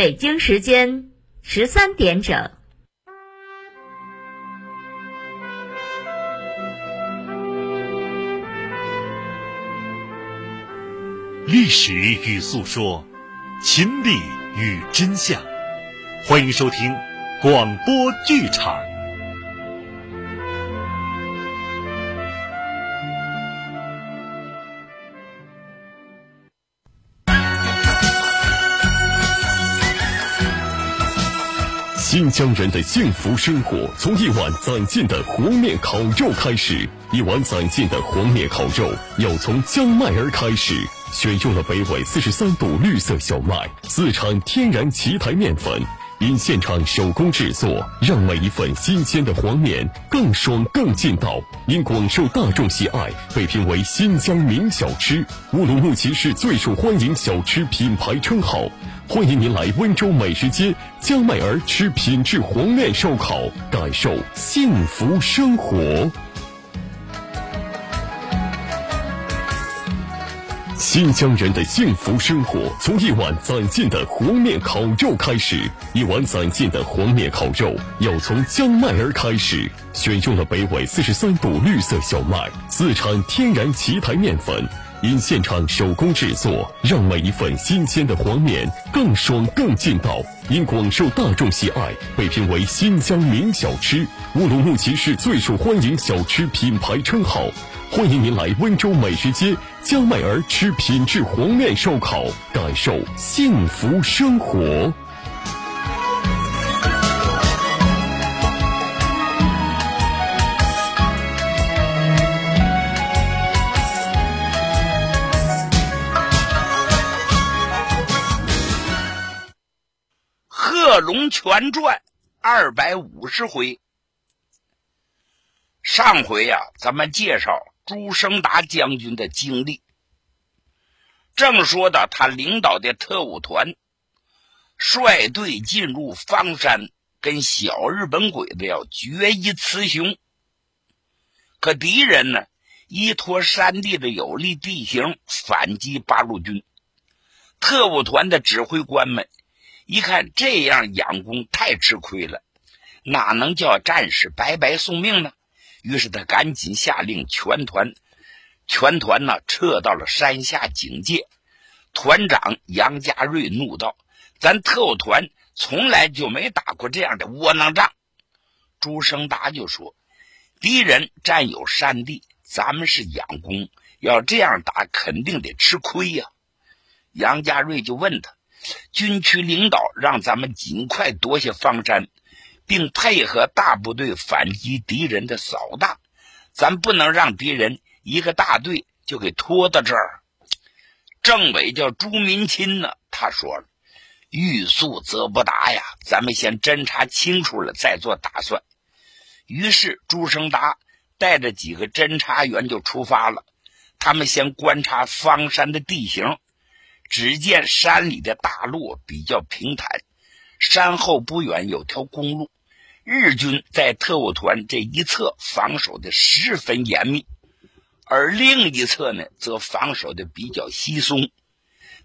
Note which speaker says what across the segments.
Speaker 1: 北京时间十三点整。
Speaker 2: 历史与诉说，亲历与真相。欢迎收听广播剧场。
Speaker 3: 新疆人的幸福生活从一碗攒劲的和面烤肉开始。一碗攒劲的和面烤肉要从江麦儿开始。选用了北纬四十三度绿色小麦，自产天然奇台面粉，因现场手工制作，让每一份新鲜的黄面更爽更劲道。因广受大众喜爱，被评为新疆名小吃、乌鲁木齐市最受欢迎小吃品牌称号。欢迎您来温州美食街江麦儿吃品质黄面烧烤，感受幸福生活。新疆人的幸福生活从一碗攒劲的黄面烤肉开始。一碗攒劲的黄面烤肉要从江麦儿开始。选用了北纬四十三度绿色小麦，自产天然奇台面粉。因现场手工制作，让每一份新鲜的黄面更爽更劲道。因广受大众喜爱，被评为新疆名小吃、乌鲁木齐市最受欢迎小吃品牌称号。欢迎您来温州美食街佳麦儿吃品质黄面烧烤，感受幸福生活。
Speaker 4: 《贺龙泉传》二百五十回，上回呀，咱们介绍朱生达将军的经历。正说到他领导的特务团率队进入方山，跟小日本鬼子要决一雌雄。可敌人呢，依托山地的有利地形反击八路军，特务团的指挥官们。一看这样养功太吃亏了，哪能叫战士白白送命呢？于是他赶紧下令全团，全团呢撤到了山下警戒。团长杨家瑞怒道：“咱特务团从来就没打过这样的窝囊仗。”朱生达就说：“敌人占有山地，咱们是养功，要这样打肯定得吃亏呀。”杨家瑞就问他。军区领导让咱们尽快夺下方山，并配合大部队反击敌人的扫荡。咱不能让敌人一个大队就给拖到这儿。政委叫朱民钦呢，他说了：“欲速则不达呀，咱们先侦查清楚了再做打算。”于是朱生达带着几个侦查员就出发了。他们先观察方山的地形。只见山里的大路比较平坦，山后不远有条公路。日军在特务团这一侧防守的十分严密，而另一侧呢，则防守的比较稀松。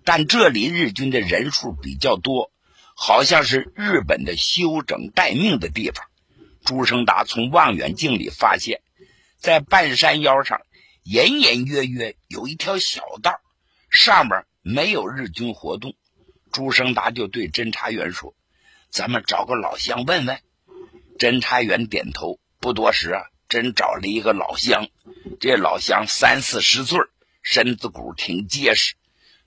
Speaker 4: 但这里日军的人数比较多，好像是日本的休整待命的地方。朱生达从望远镜里发现，在半山腰上隐隐约约有一条小道，上面。没有日军活动，朱生达就对侦查员说：“咱们找个老乡问问。”侦查员点头。不多时啊，真找了一个老乡。这老乡三四十岁，身子骨挺结实。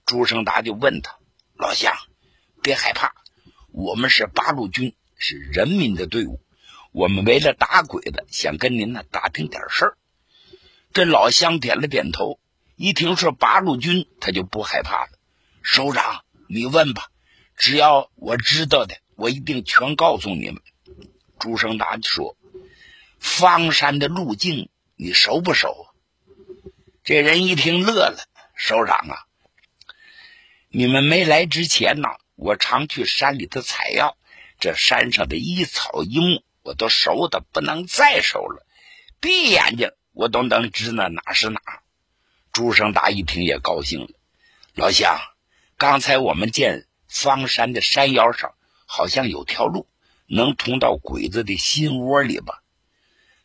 Speaker 4: 朱生达就问他：“老乡，别害怕，我们是八路军，是人民的队伍。我们为了打鬼子，想跟您呢打听点事儿。”这老乡点了点头。一听说八路军，他就不害怕了。首长，你问吧，只要我知道的，我一定全告诉你们。朱生达说：“方山的路径你熟不熟？”这人一听乐了：“首长啊，你们没来之前呢，我常去山里头采药，这山上的一草一木我都熟的不能再熟了，闭眼睛我都能知那哪是哪。”朱生达一听也高兴了，老乡，刚才我们见方山的山腰上好像有条路能通到鬼子的心窝里吧？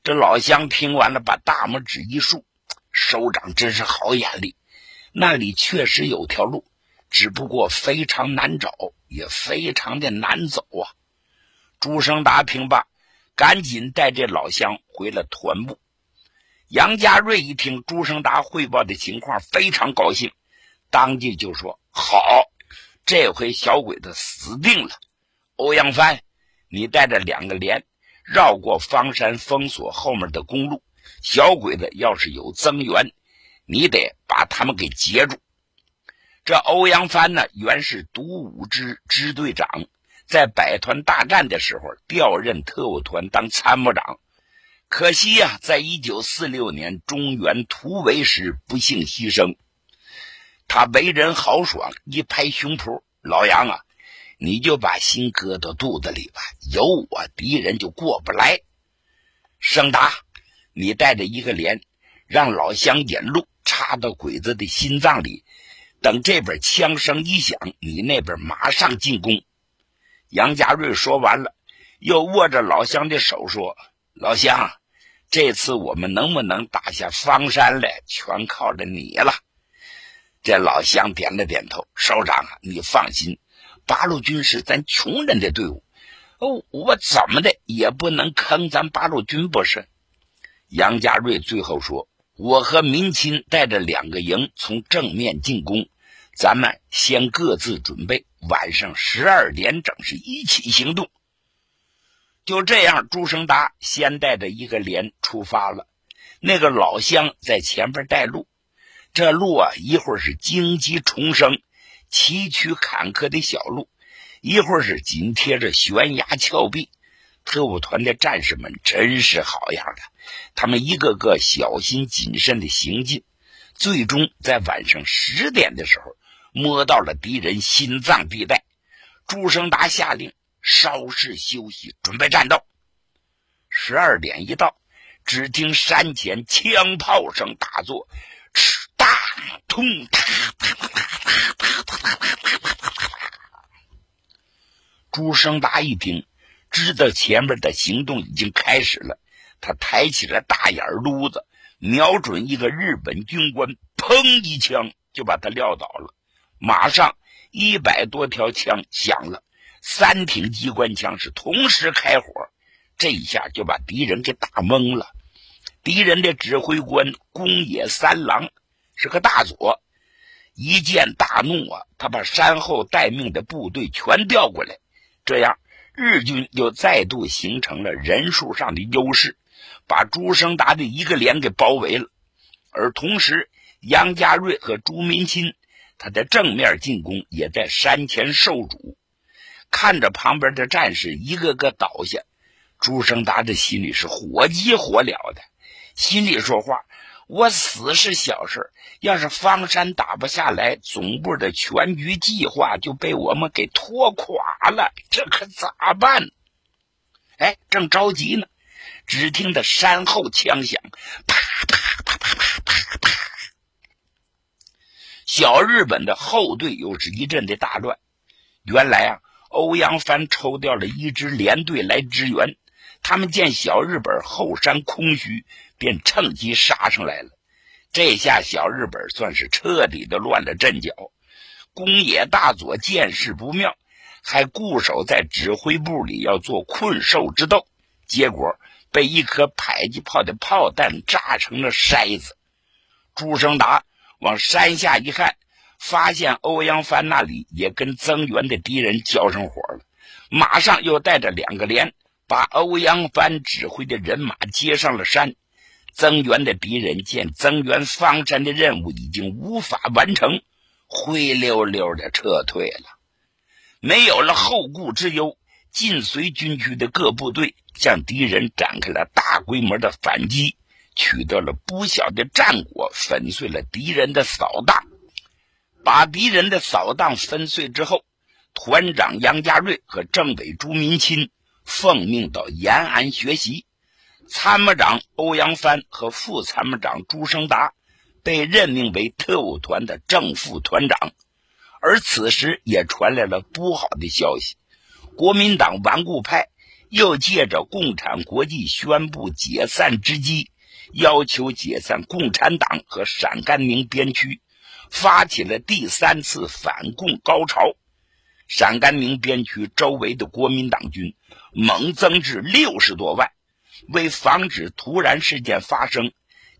Speaker 4: 这老乡听完了，把大拇指一竖，首长真是好眼力，那里确实有条路，只不过非常难找，也非常的难走啊。朱生达听罢，赶紧带这老乡回了团部。杨家瑞一听朱生达汇报的情况，非常高兴，当即就说：“好，这回小鬼子死定了。欧阳帆，你带着两个连，绕过方山封锁后面的公路。小鬼子要是有增援，你得把他们给截住。”这欧阳帆呢，原是独五支支队长，在百团大战的时候调任特务团当参谋长。可惜呀，在一九四六年中原突围时不幸牺牲。他为人豪爽，一拍胸脯：“老杨啊，你就把心搁到肚子里吧，有我敌人就过不来。”盛达，你带着一个连，让老乡引路，插到鬼子的心脏里。等这边枪声一响，你那边马上进攻。杨家瑞说完了，又握着老乡的手说：“老乡。”这次我们能不能打下方山来，全靠着你了。这老乡点了点头。首长，你放心，八路军是咱穷人的队伍，哦，我怎么的也不能坑咱八路军不是？杨家瑞最后说：“我和民亲带着两个营从正面进攻，咱们先各自准备，晚上十二点整是一起行动。”就这样，朱生达先带着一个连出发了。那个老乡在前边带路。这路啊，一会儿是荆棘丛生、崎岖坎坷的小路，一会儿是紧贴着悬崖峭壁。特务团的战士们真是好样的，他们一个个小心谨慎的行进，最终在晚上十点的时候摸到了敌人心脏地带。朱生达下令。稍事休息，准备战斗。十二点一到，只听山前枪炮声大作，通，啪啪啪啪啪啪啪啪啪啪啪啪啪啪。朱生达一听，知道前面的行动已经开始了，他抬起了大眼撸子，瞄准一个日本军官，砰一枪就把他撂倒了。马上一百多条枪响了，三挺机关枪是同时开火，这一下就把敌人给打懵了。敌人的指挥官宫野三郎。是个大佐，一见大怒啊，他把山后待命的部队全调过来，这样日军又再度形成了人数上的优势，把朱生达的一个连给包围了。而同时，杨家瑞和朱民钦他的正面进攻也在山前受阻。看着旁边的战士一个个倒下，朱生达这心里是火急火燎的，心里说话：“我死是小事，要是方山打不下来，总部的全局计划就被我们给拖垮了，这可咋办？”哎，正着急呢，只听得山后枪响，啪啪啪啪啪啪啪，小日本的后队又是一阵的大乱。原来啊。欧阳帆抽调了一支连队来支援，他们见小日本后山空虚，便趁机杀上来了。这下小日本算是彻底的乱了阵脚。宫野大佐见势不妙，还固守在指挥部里要做困兽之斗，结果被一颗迫击炮的炮弹炸成了筛子。朱生达往山下一看。发现欧阳帆那里也跟增援的敌人交上火了，马上又带着两个连，把欧阳帆指挥的人马接上了山。增援的敌人见增援方山的任务已经无法完成，灰溜溜的撤退了。没有了后顾之忧，晋绥军区的各部队向敌人展开了大规模的反击，取得了不小的战果，粉碎了敌人的扫荡。把敌人的扫荡粉碎之后，团长杨家瑞和政委朱民钦奉命到延安学习，参谋长欧阳帆和副参谋长朱生达被任命为特务团的正副团长，而此时也传来了不好的消息：国民党顽固派又借着共产国际宣布解散之机，要求解散共产党和陕甘宁边区，发起了第三次反共高潮。陕甘宁边区周围的国民党军猛增至六十多万。为防止突然事件发生，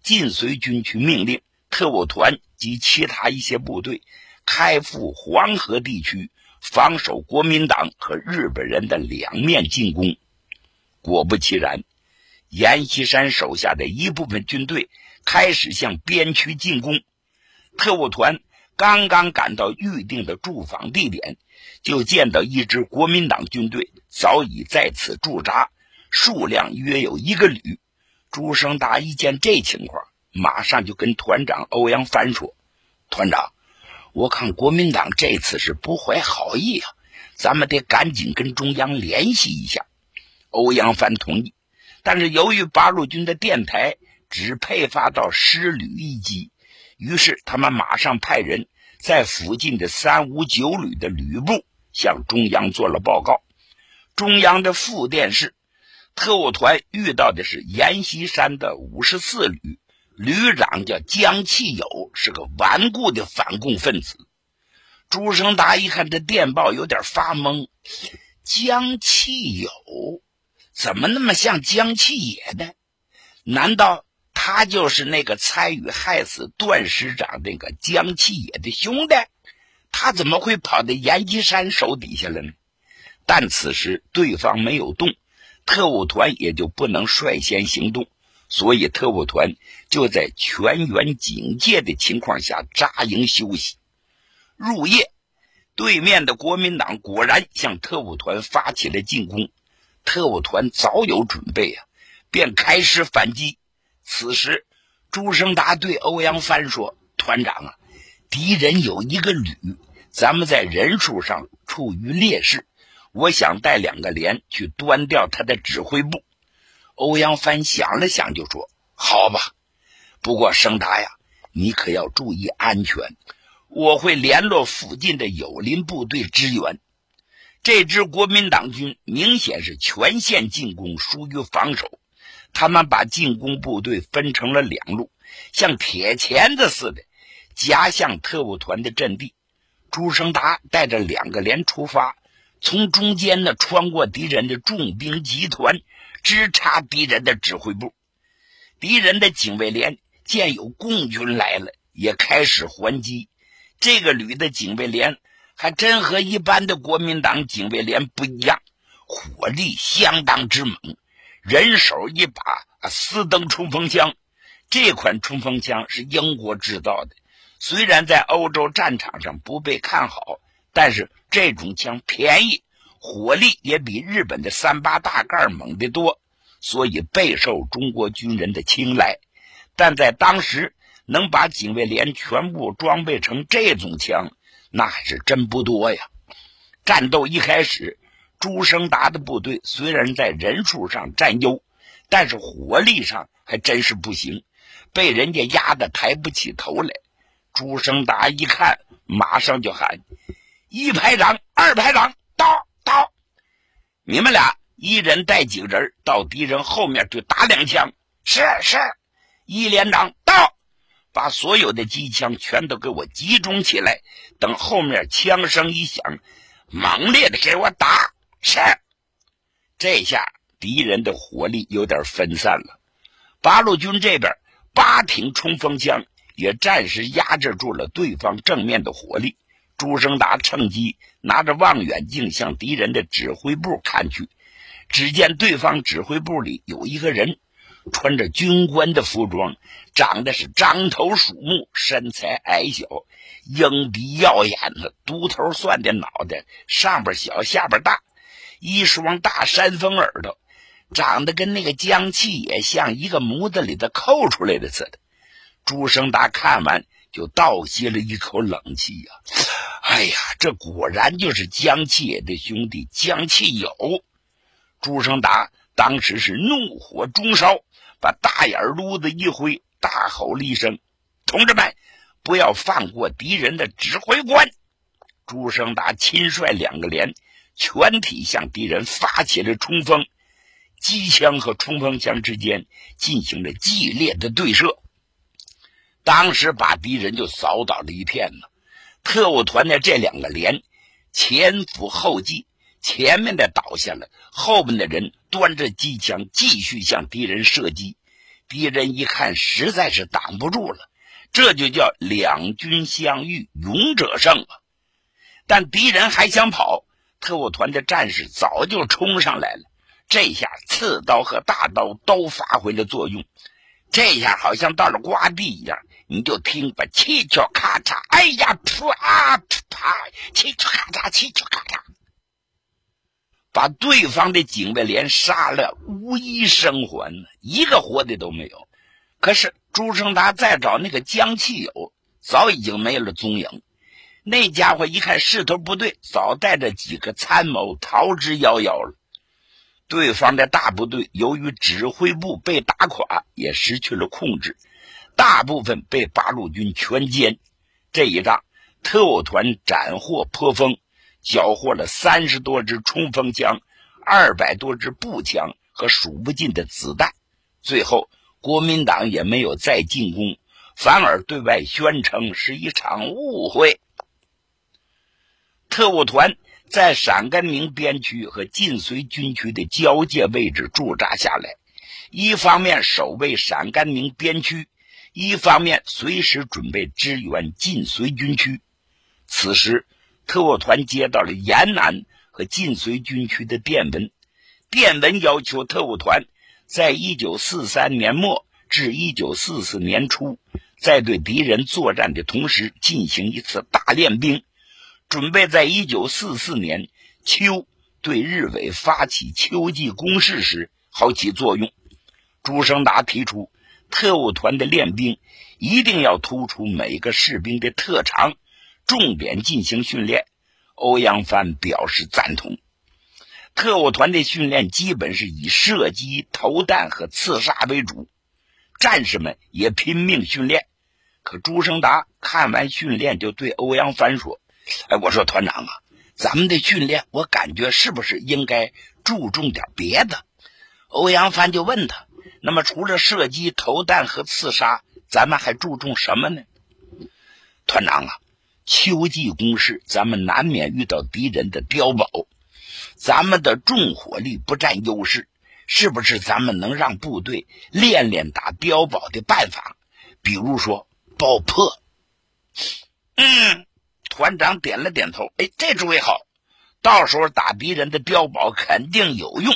Speaker 4: 晋绥军区命令特务团及其他一些部队开赴黄河地区，防守国民党和日本人的两面进攻。果不其然，阎锡山手下的一部分军队开始向边区进攻。特务团刚刚赶到预定的驻防地点，就见到一支国民党军队早已在此驻扎。数量约有一个旅，朱生达一见这情况，马上就跟团长欧阳帆说：“团长，我看国民党这次是不怀好意啊，咱们得赶紧跟中央联系一下。”欧阳帆同意，但是由于八路军的电台只配发到师旅一机，于是他们马上派人在附近的三五九旅的旅部向中央做了报告。中央的副电视。特务团遇到的是阎锡山的五十四旅，旅长叫江启友，是个顽固的反共分子。朱生达一看这电报，有点发懵。江启友怎么那么像江启野呢？难道他就是那个参与害死段师长那个江启野的兄弟？他怎么会跑到阎锡山手底下了呢？但此时对方没有动。特务团也就不能率先行动，所以特务团就在全员警戒的情况下扎营休息。入夜，对面的国民党果然向特务团发起了进攻。特务团早有准备啊，便开始反击。此时，朱生达对欧阳帆说：“团长啊，敌人有一个旅，咱们在人数上处于劣势。”我想带两个连去端掉他的指挥部。欧阳帆想了想，就说：“好吧，不过盛达呀，你可要注意安全。我会联络附近的友邻部队支援。这支国民党军明显是全线进攻，疏于防守。他们把进攻部队分成了两路，像铁钳子似的夹向特务团的阵地。朱生达带着两个连出发。”从中间呢，穿过敌人的重兵集团，直插敌人的指挥部。敌人的警卫连见有共军来了，也开始还击。这个旅的警卫连还真和一般的国民党警卫连不一样，火力相当之猛，人手一把斯登冲锋枪。这款冲锋枪是英国制造的，虽然在欧洲战场上不被看好。但是这种枪便宜，火力也比日本的三八大盖猛得多，所以备受中国军人的青睐。但在当时，能把警卫连全部装备成这种枪，那是真不多呀。战斗一开始，朱生达的部队虽然在人数上占优，但是火力上还真是不行，被人家压得抬不起头来。朱生达一看，马上就喊。一排长，二排长，到到，你们俩一人带几个人到敌人后面去打两枪。是是，一连长到，把所有的机枪全都给我集中起来，等后面枪声一响，猛烈的给我打。是，这下敌人的火力有点分散了，八路军这边八挺冲锋枪也暂时压制住了对方正面的火力。朱生达趁机拿着望远镜向敌人的指挥部看去，只见对方指挥部里有一个人，穿着军官的服装，长得是獐头鼠目，身材矮小，鹰鼻耀眼的独头蒜的脑袋，上边小下边大，一双大山峰耳朵，长得跟那个江气也像一个模子里的扣出来的似的。朱生达看完。就倒吸了一口冷气呀！哎呀，这果然就是江启野的兄弟江启友。朱生达当时是怒火中烧，把大眼撸子一挥，大吼了一声：“同志们，不要放过敌人的指挥官！”朱生达亲率两个连，全体向敌人发起了冲锋，机枪和冲锋枪之间进行了激烈的对射。当时把敌人就扫倒了一片呢。特务团的这两个连前赴后继，前面的倒下了，后面的人端着机枪继续向敌人射击。敌人一看实在是挡不住了，这就叫两军相遇，勇者胜啊！但敌人还想跑，特务团的战士早就冲上来了。这下刺刀和大刀都发挥了作用，这下好像到了瓜地一样。你就听吧，气球咔嚓，哎呀，噗啊噗啪，气球咔嚓，气球咔嚓，把对方的警卫连杀了，无一生还，一个活的都没有。可是朱生达再找那个江汽友，早已经没了踪影。那家伙一看势头不对，早带着几个参谋逃之夭夭了。对方的大部队由于指挥部被打垮，也失去了控制。大部分被八路军全歼。这一仗，特务团斩获颇丰，缴获了三十多支冲锋枪、二百多支步枪和数不尽的子弹。最后，国民党也没有再进攻，反而对外宣称是一场误会。特务团在陕甘宁边区和晋绥军区的交界位置驻扎下来，一方面守卫陕甘宁边区。一方面随时准备支援晋绥军区。此时，特务团接到了延安和晋绥军区的电文，电文要求特务团在一九四三年末至一九四四年初，在对敌人作战的同时进行一次大练兵，准备在一九四四年秋对日伪发起秋季攻势时好起作用。朱生达提出。特务团的练兵一定要突出每个士兵的特长，重点进行训练。欧阳帆表示赞同。特务团的训练基本是以射击、投弹和刺杀为主，战士们也拼命训练。可朱生达看完训练，就对欧阳帆说：“哎，我说团长啊，咱们的训练，我感觉是不是应该注重点别的？”欧阳帆就问他。那么，除了射击、投弹和刺杀，咱们还注重什么呢？团长啊，秋季攻势，咱们难免遇到敌人的碉堡，咱们的重火力不占优势，是不是？咱们能让部队练练打碉堡的办法，比如说爆破。嗯，团长点了点头。哎，这主意好，到时候打敌人的碉堡肯定有用。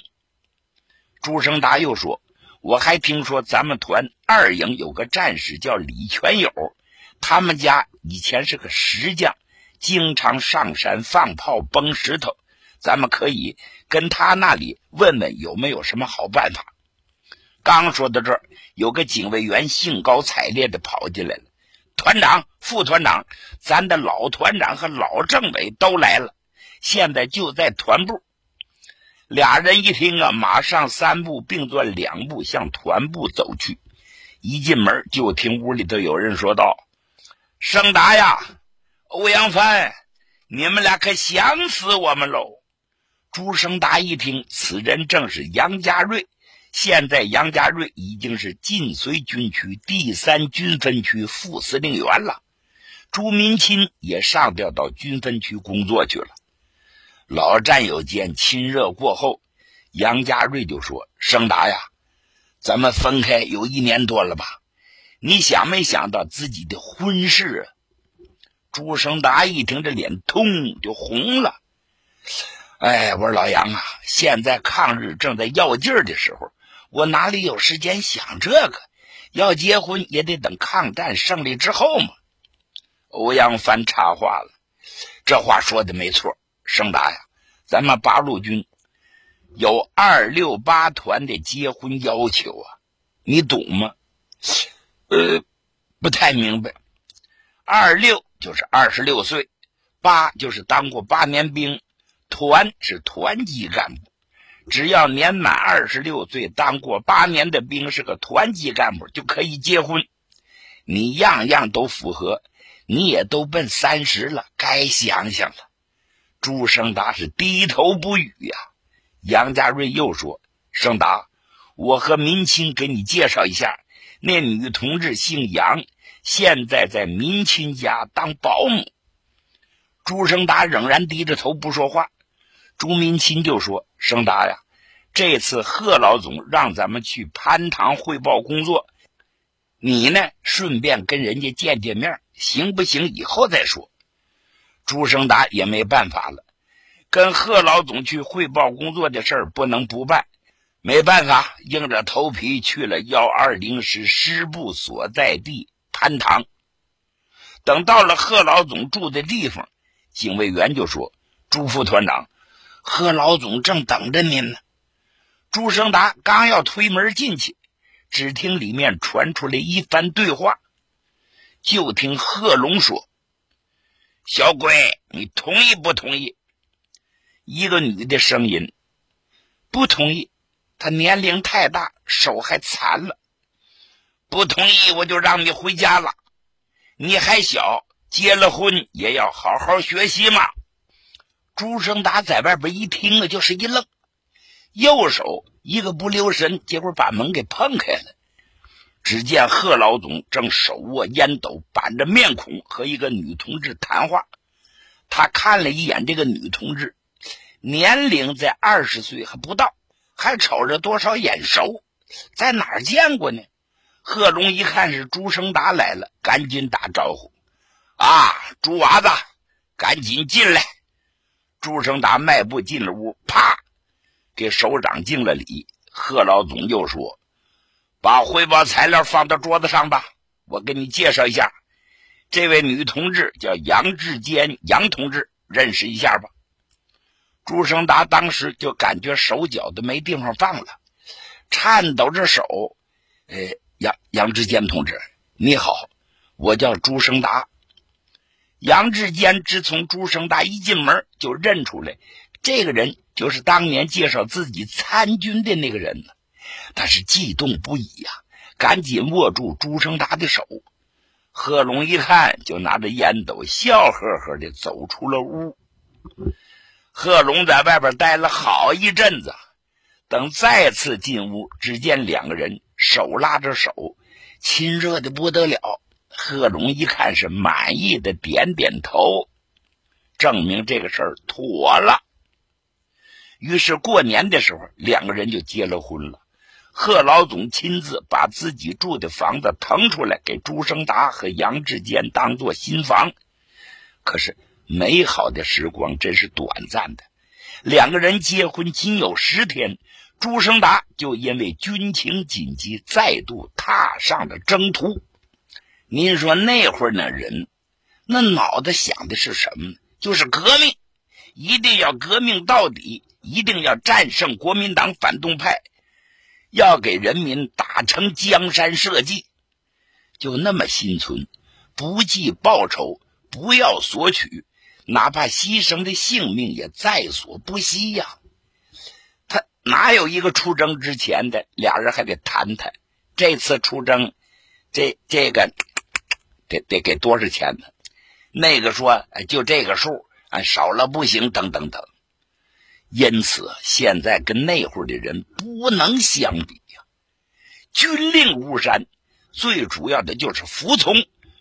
Speaker 4: 朱生达又说。我还听说咱们团二营有个战士叫李全友，他们家以前是个石匠，经常上山放炮崩石头。咱们可以跟他那里问问有没有什么好办法。刚说到这儿，有个警卫员兴高采烈的跑进来了：“团长、副团长，咱的老团长和老政委都来了，现在就在团部。”俩人一听啊，马上三步并作两步向团部走去。一进门就听屋里头有人说道：“盛达呀，欧阳帆，你们俩可想死我们喽！”朱生达一听，此人正是杨家瑞。现在杨家瑞已经是晋绥军区第三军分区副司令员了。朱民钦也上调到军分区工作去了。老战友间亲热过后，杨家瑞就说：“生达呀，咱们分开有一年多了吧？你想没想到自己的婚事？”朱生达一听，这脸通就红了。哎，我说老杨啊，现在抗日正在要劲儿的时候，我哪里有时间想这个？要结婚也得等抗战胜利之后嘛。欧阳帆插话了：“这话说的没错。”盛达呀，咱们八路军有二六八团的结婚要求啊，你懂吗？呃，不太明白。二六就是二十六岁，八就是当过八年兵，团是团级干部。只要年满二十六岁，当过八年的兵，是个团级干部就可以结婚。你样样都符合，你也都奔三十了，该想想了。朱生达是低头不语呀。杨家瑞又说：“生达，我和民清给你介绍一下，那女同志姓杨，现在在民清家当保姆。”朱生达仍然低着头不说话。朱民清就说：“生达呀，这次贺老总让咱们去潘塘汇报工作，你呢顺便跟人家见见面，行不行？以后再说。”朱生达也没办法了，跟贺老总去汇报工作的事儿不能不办，没办法，硬着头皮去了幺二零师师部所在地潘塘。等到了贺老总住的地方，警卫员就说：“朱副团长。”贺老总正等着您呢。朱生达刚要推门进去，只听里面传出来一番对话。就听贺龙说：“小鬼，你同意不同意？”一个女的声音：“不同意，他年龄太大，手还残了。不同意，我就让你回家了。你还小，结了婚也要好好学习嘛。”朱生达在外边一听啊，就是一愣，右手一个不留神，结果把门给碰开了。只见贺老总正手握烟斗，板着面孔和一个女同志谈话。他看了一眼这个女同志，年龄在二十岁还不到，还瞅着多少眼熟，在哪儿见过呢？贺龙一看是朱生达来了，赶紧打招呼：“啊，朱娃子，赶紧进来。”朱生达迈步进了屋，啪，给首长敬了礼。贺老总又说：“把汇报材料放到桌子上吧，我给你介绍一下，这位女同志叫杨志坚，杨同志，认识一下吧。”朱生达当时就感觉手脚都没地方放了，颤抖着手：“呃，杨杨志坚同志，你好，我叫朱生达。”杨志坚只从朱生达一进门就认出来，这个人就是当年介绍自己参军的那个人呢。他是激动不已呀，赶紧握住朱生达的手。贺龙一看，就拿着烟斗，笑呵呵的走出了屋。贺龙在外边待了好一阵子，等再次进屋，只见两个人手拉着手，亲热的不得了。贺龙一看是满意的，点点头，证明这个事儿妥了。于是过年的时候，两个人就结了婚了。贺老总亲自把自己住的房子腾出来，给朱生达和杨志坚当做新房。可是美好的时光真是短暂的，两个人结婚仅有十天，朱生达就因为军情紧急，再度踏上了征途。您说那会儿那人，那脑子想的是什么？就是革命，一定要革命到底，一定要战胜国民党反动派，要给人民打成江山社稷，就那么心存，不计报酬，不要索取，哪怕牺牲的性命也在所不惜呀。他哪有一个出征之前的俩人还得谈谈？这次出征，这这个。得得给多少钱呢？那个说就这个数，啊少了不行，等等等。因此，现在跟那会儿的人不能相比呀。军令如山，最主要的就是服从。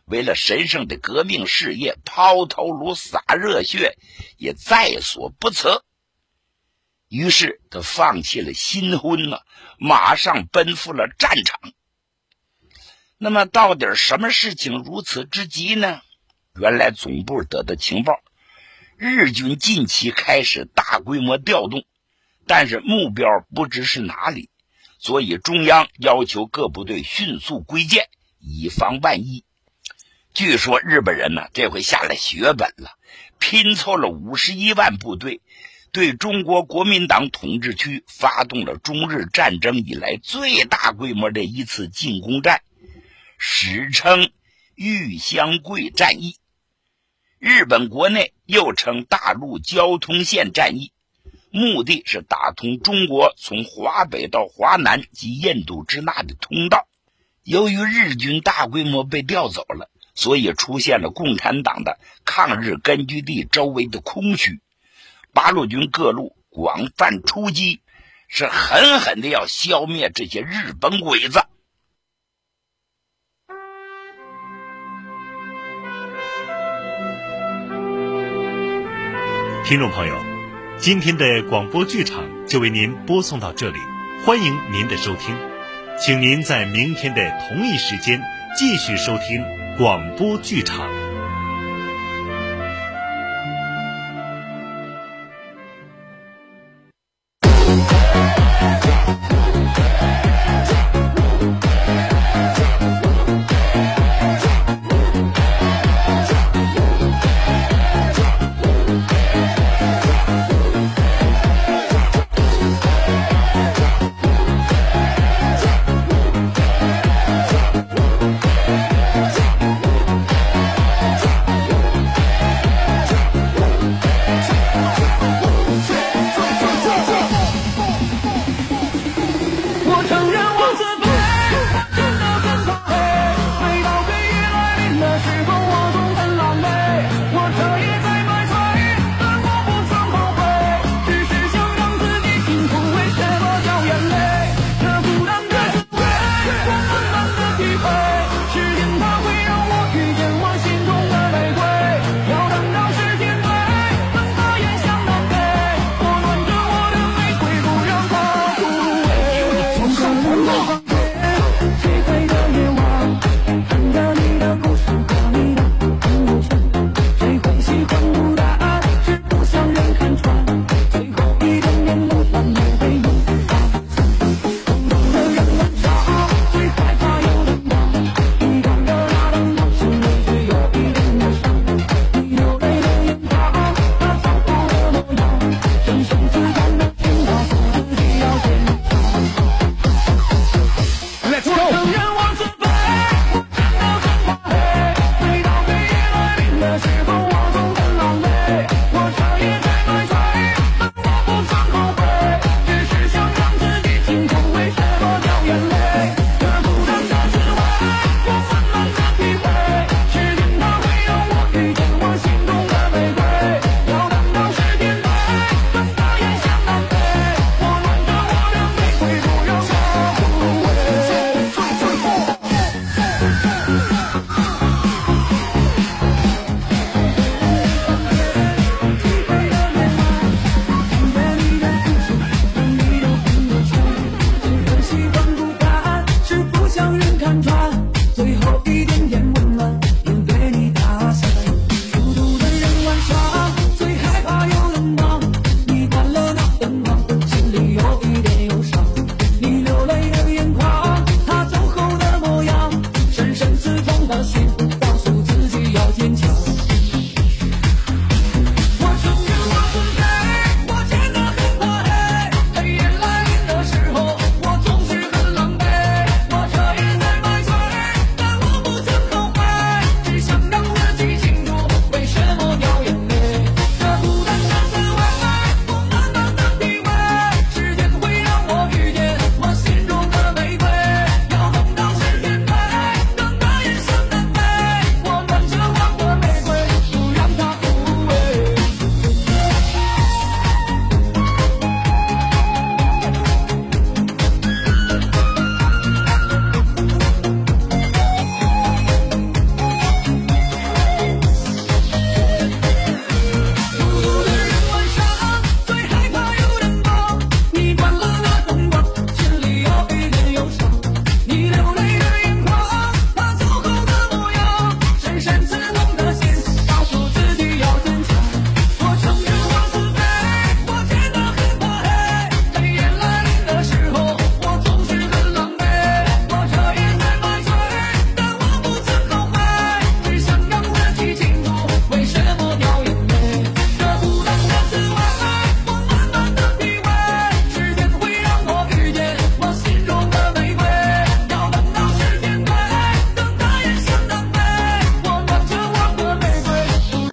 Speaker 4: 为了神圣的革命事业，抛头颅、洒热血，也在所不辞。于是，他放弃了新婚呢，马上奔赴了战场。那么，到底什么事情如此之急呢？原来总部得到情报，日军近期开始大规模调动，但是目标不知是哪里，所以中央要求各部队迅速归建，以防万一。据说日本人呢，这回下了血本了，拼凑了五十一万部队，对中国国民党统治区发动了中日战争以来最大规模的一次进攻战。史称玉香桂战役，日本国内又称大陆交通线战役，目的是打通中国从华北到华南及印度支那的通道。由于日军大规模被调走了，所以出现了共产党的抗日根据地周围的空虚，八路军各路广泛出击，是狠狠的要消灭这些日本鬼子。
Speaker 2: 听众朋友，今天的广播剧场就为您播送到这里，欢迎您的收听，请您在明天的同一时间继续收听广播剧场。